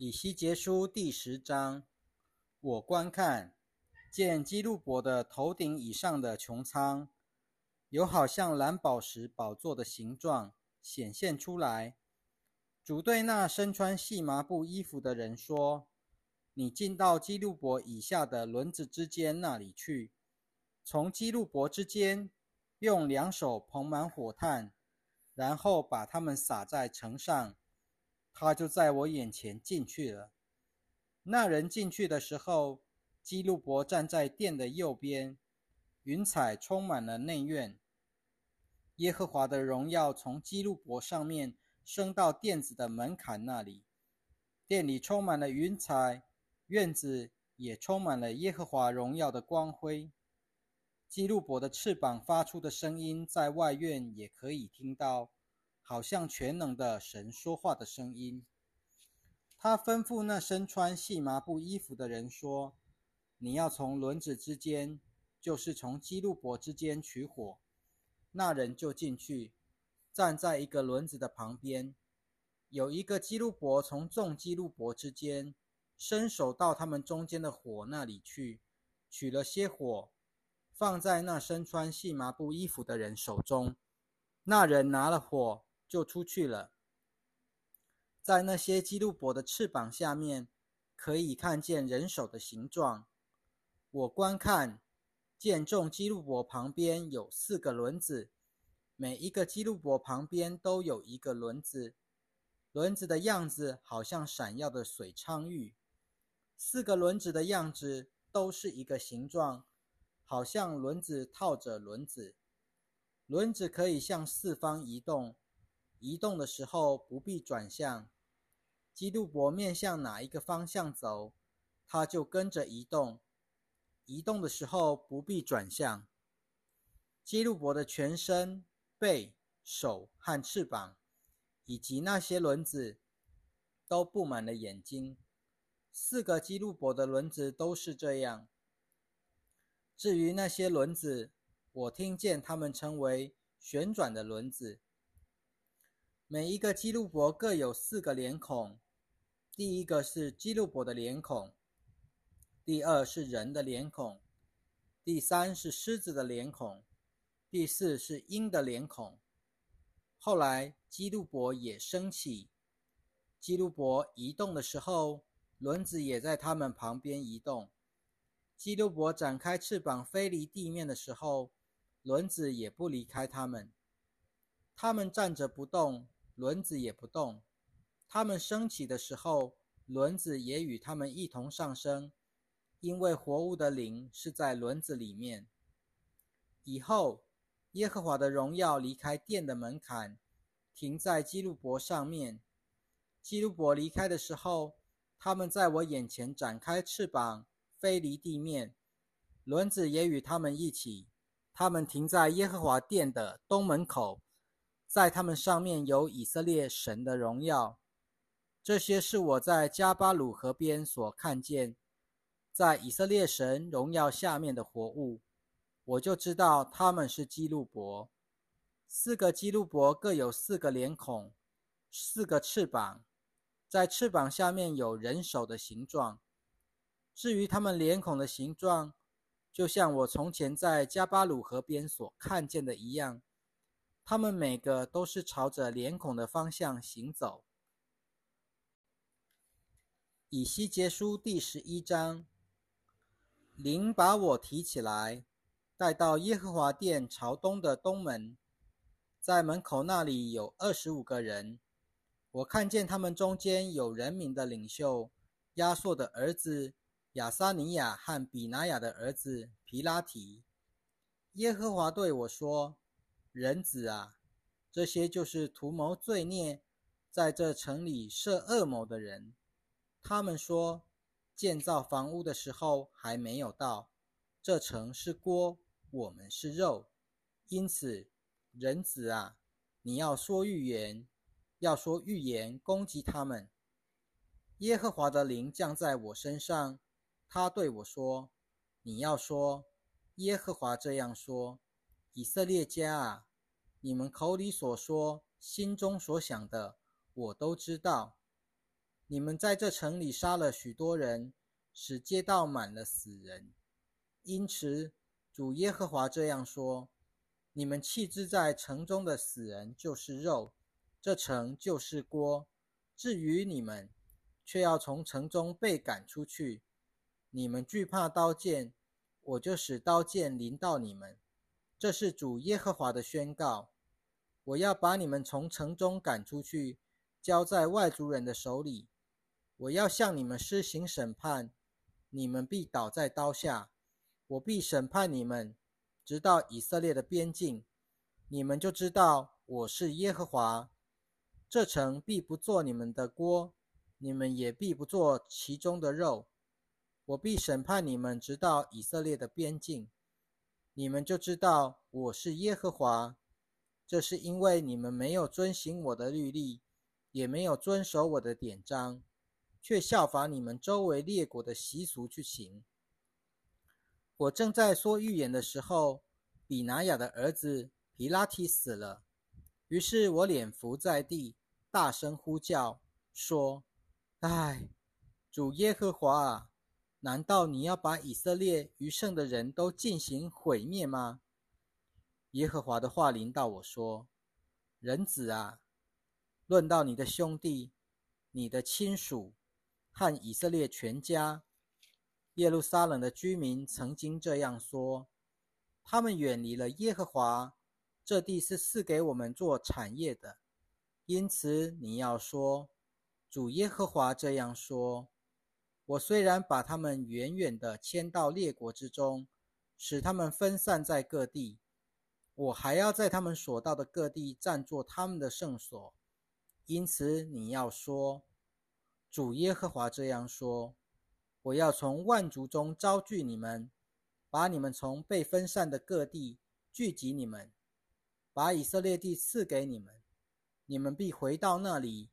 以西结书第十章，我观看，见基路伯的头顶以上的穹苍，有好像蓝宝石宝座的形状显现出来。主对那身穿细麻布衣服的人说：“你进到基路伯以下的轮子之间那里去，从基路伯之间用两手捧满火炭，然后把它们撒在城上。”他就在我眼前进去了。那人进去的时候，基路伯站在殿的右边，云彩充满了内院。耶和华的荣耀从基路伯上面升到殿子的门槛那里，殿里充满了云彩，院子也充满了耶和华荣耀的光辉。基路伯的翅膀发出的声音，在外院也可以听到。好像全能的神说话的声音。他吩咐那身穿细麻布衣服的人说：“你要从轮子之间，就是从基路伯之间取火。”那人就进去，站在一个轮子的旁边。有一个基路伯从众基路伯之间伸手到他们中间的火那里去，取了些火，放在那身穿细麻布衣服的人手中。那人拿了火。就出去了。在那些基路伯的翅膀下面，可以看见人手的形状。我观看，见众基路伯旁边有四个轮子，每一个基路伯旁边都有一个轮子，轮子的样子好像闪耀的水昌玉。四个轮子的样子都是一个形状，好像轮子套着轮子，轮子可以向四方移动。移动的时候不必转向，基督伯面向哪一个方向走，它就跟着移动。移动的时候不必转向。基督伯的全身、背、手和翅膀，以及那些轮子，都布满了眼睛。四个基督伯的轮子都是这样。至于那些轮子，我听见他们称为旋转的轮子。每一个基路伯各有四个脸孔，第一个是基路伯的脸孔，第二是人的脸孔，第三是狮子的脸孔，第四是鹰的脸孔。后来基路伯也升起，基路伯移动的时候，轮子也在他们旁边移动。基路伯展开翅膀飞离地面的时候，轮子也不离开他们，他们站着不动。轮子也不动，他们升起的时候，轮子也与他们一同上升，因为活物的灵是在轮子里面。以后，耶和华的荣耀离开殿的门槛，停在基路伯上面。基路伯离开的时候，他们在我眼前展开翅膀，飞离地面，轮子也与他们一起。他们停在耶和华殿的东门口。在他们上面有以色列神的荣耀，这些是我在加巴鲁河边所看见，在以色列神荣耀下面的活物，我就知道他们是基路伯。四个基路伯各有四个脸孔，四个翅膀，在翅膀下面有人手的形状。至于他们脸孔的形状，就像我从前在加巴鲁河边所看见的一样。他们每个都是朝着脸孔的方向行走。以西结书第十一章，灵把我提起来，带到耶和华殿朝东的东门，在门口那里有二十五个人。我看见他们中间有人民的领袖亚硕的儿子亚撒尼亚和比拿雅的儿子皮拉提。耶和华对我说。人子啊，这些就是图谋罪孽，在这城里设恶谋的人。他们说，建造房屋的时候还没有到，这城是锅，我们是肉。因此，人子啊，你要说预言，要说预言攻击他们。耶和华的灵降在我身上，他对我说：“你要说，耶和华这样说，以色列家啊。”你们口里所说、心中所想的，我都知道。你们在这城里杀了许多人，使街道满了死人。因此，主耶和华这样说：你们弃置在城中的死人就是肉，这城就是锅。至于你们，却要从城中被赶出去。你们惧怕刀剑，我就使刀剑临到你们。这是主耶和华的宣告。我要把你们从城中赶出去，交在外族人的手里。我要向你们施行审判，你们必倒在刀下。我必审判你们，直到以色列的边境。你们就知道我是耶和华。这城必不做你们的锅，你们也必不做其中的肉。我必审判你们，直到以色列的边境。你们就知道我是耶和华。这是因为你们没有遵行我的律例，也没有遵守我的典章。却效法你们周围列国的习俗去行。我正在说预言的时候，比拿雅的儿子皮拉提死了。于是我脸伏在地，大声呼叫说：“唉，主耶和华啊，难道你要把以色列余剩的人都进行毁灭吗？”耶和华的话临到我说：“人子啊，论到你的兄弟，你的亲属。”和以色列全家，耶路撒冷的居民曾经这样说：他们远离了耶和华，这地是赐给我们做产业的。因此，你要说：主耶和华这样说：我虽然把他们远远的迁到列国之中，使他们分散在各地，我还要在他们所到的各地占作他们的圣所。因此，你要说。主耶和华这样说：“我要从万族中招聚你们，把你们从被分散的各地聚集你们，把以色列地赐给你们。你们必回到那里，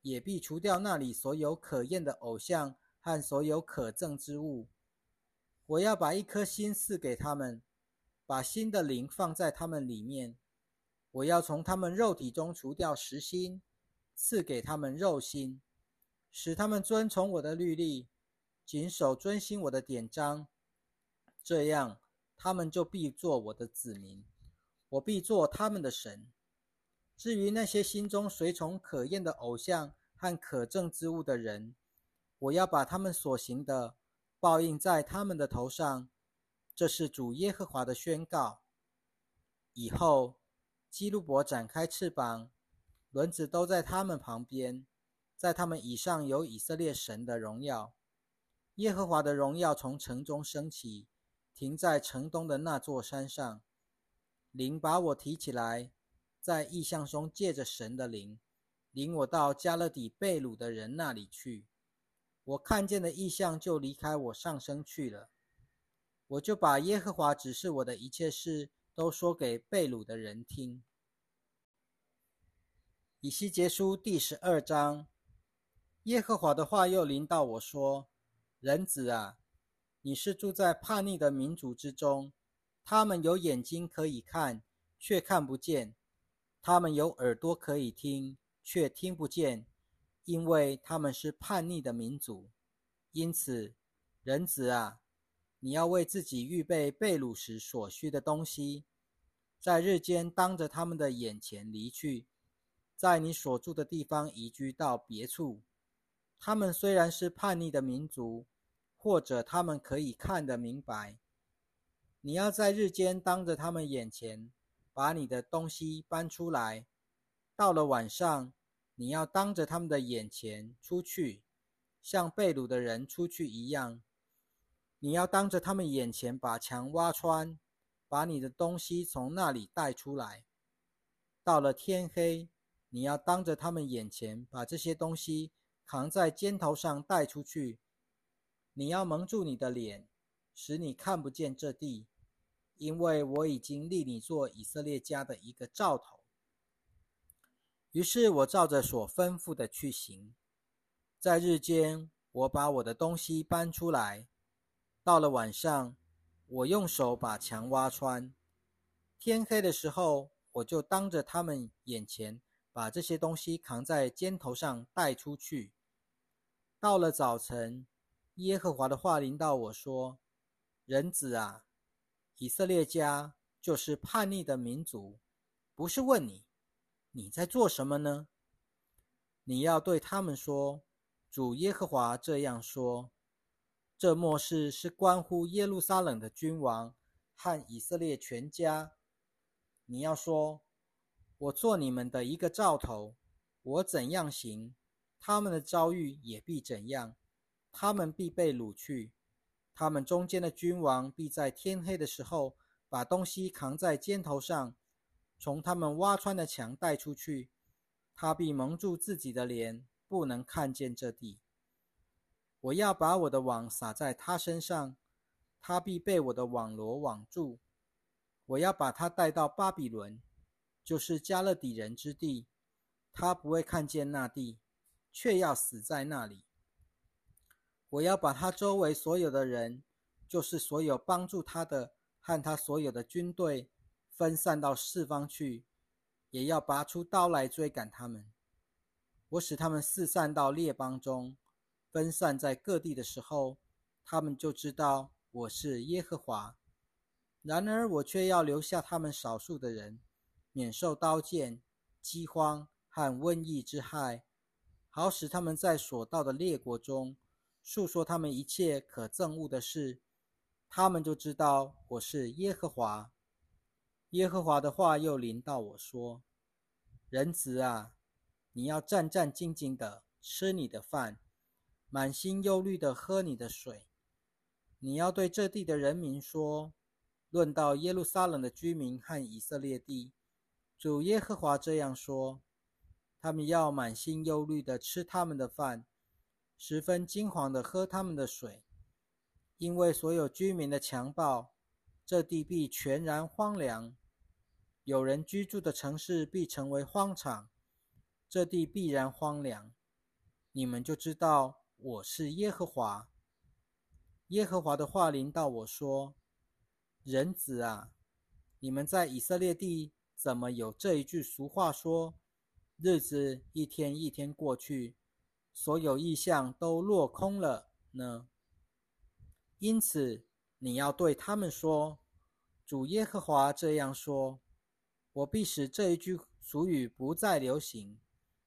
也必除掉那里所有可厌的偶像和所有可憎之物。我要把一颗心赐给他们，把新的灵放在他们里面。我要从他们肉体中除掉实心，赐给他们肉心。”使他们遵从我的律例，谨守遵行我的典章，这样他们就必做我的子民，我必做他们的神。至于那些心中随从可厌的偶像和可憎之物的人，我要把他们所行的报应在他们的头上。这是主耶和华的宣告。以后，基路伯展开翅膀，轮子都在他们旁边。在他们以上有以色列神的荣耀，耶和华的荣耀从城中升起，停在城东的那座山上。灵把我提起来，在异象中借着神的灵，领我到加勒底贝鲁的人那里去。我看见的异象就离开我上升去了。我就把耶和华指示我的一切事都说给被掳的人听。以西结书第十二章。耶和华的话又临到我说：“人子啊，你是住在叛逆的民族之中，他们有眼睛可以看，却看不见；他们有耳朵可以听，却听不见，因为他们是叛逆的民族。因此，人子啊，你要为自己预备被掳时所需的东西，在日间当着他们的眼前离去，在你所住的地方移居到别处。”他们虽然是叛逆的民族，或者他们可以看得明白，你要在日间当着他们眼前把你的东西搬出来；到了晚上，你要当着他们的眼前出去，像被掳的人出去一样。你要当着他们眼前把墙挖穿，把你的东西从那里带出来。到了天黑，你要当着他们眼前把这些东西。扛在肩头上带出去，你要蒙住你的脸，使你看不见这地，因为我已经立你做以色列家的一个兆头。于是我照着所吩咐的去行，在日间我把我的东西搬出来，到了晚上我用手把墙挖穿，天黑的时候我就当着他们眼前把这些东西扛在肩头上带出去。到了早晨，耶和华的话临到我说：“人子啊，以色列家就是叛逆的民族，不是问你你在做什么呢？你要对他们说：主耶和华这样说：这末世是关乎耶路撒冷的君王和以色列全家。你要说。”我做你们的一个兆头，我怎样行，他们的遭遇也必怎样。他们必被掳去，他们中间的君王必在天黑的时候把东西扛在肩头上，从他们挖穿的墙带出去。他必蒙住自己的脸，不能看见这地。我要把我的网撒在他身上，他必被我的网罗网住。我要把他带到巴比伦。就是加勒底人之地，他不会看见那地，却要死在那里。我要把他周围所有的人，就是所有帮助他的和他所有的军队，分散到四方去，也要拔出刀来追赶他们。我使他们四散到列邦中，分散在各地的时候，他们就知道我是耶和华。然而我却要留下他们少数的人。免受刀剑、饥荒和瘟疫之害，好使他们在所到的列国中诉说他们一切可憎恶的事，他们就知道我是耶和华。耶和华的话又临到我说：“人子啊，你要战战兢兢的吃你的饭，满心忧虑的喝你的水。你要对这地的人民说：论到耶路撒冷的居民和以色列地。”主耶和华这样说：“他们要满心忧虑的吃他们的饭，十分惊惶的喝他们的水，因为所有居民的强暴，这地必全然荒凉；有人居住的城市必成为荒场，这地必然荒凉。你们就知道我是耶和华。耶和华的话临到我说：人子啊，你们在以色列地。”怎么有这一句俗话说：“日子一天一天过去，所有意象都落空了呢？”因此，你要对他们说：“主耶和华这样说：我必使这一句俗语不再流行，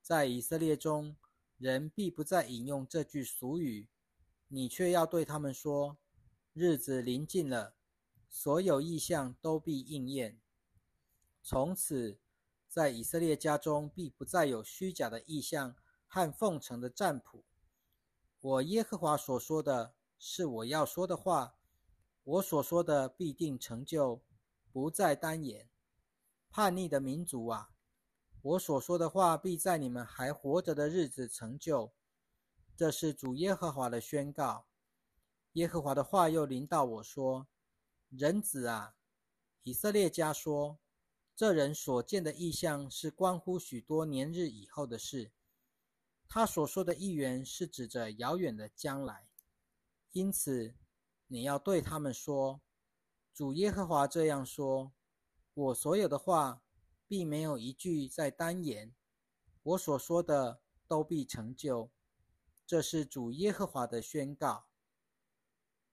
在以色列中，人必不再引用这句俗语。你却要对他们说：日子临近了，所有意象都必应验。”从此，在以色列家中必不再有虚假的意象和奉承的占卜。我耶和华所说的是我要说的话，我所说的必定成就，不再单言。叛逆的民族啊，我所说的话必在你们还活着的日子成就。这是主耶和华的宣告。耶和华的话又临到我说：“人子啊，以色列家说。”这人所见的异象是关乎许多年日以后的事，他所说的预言是指着遥远的将来。因此，你要对他们说：“主耶和华这样说：我所有的话，并没有一句在单言，我所说的都必成就。这是主耶和华的宣告。”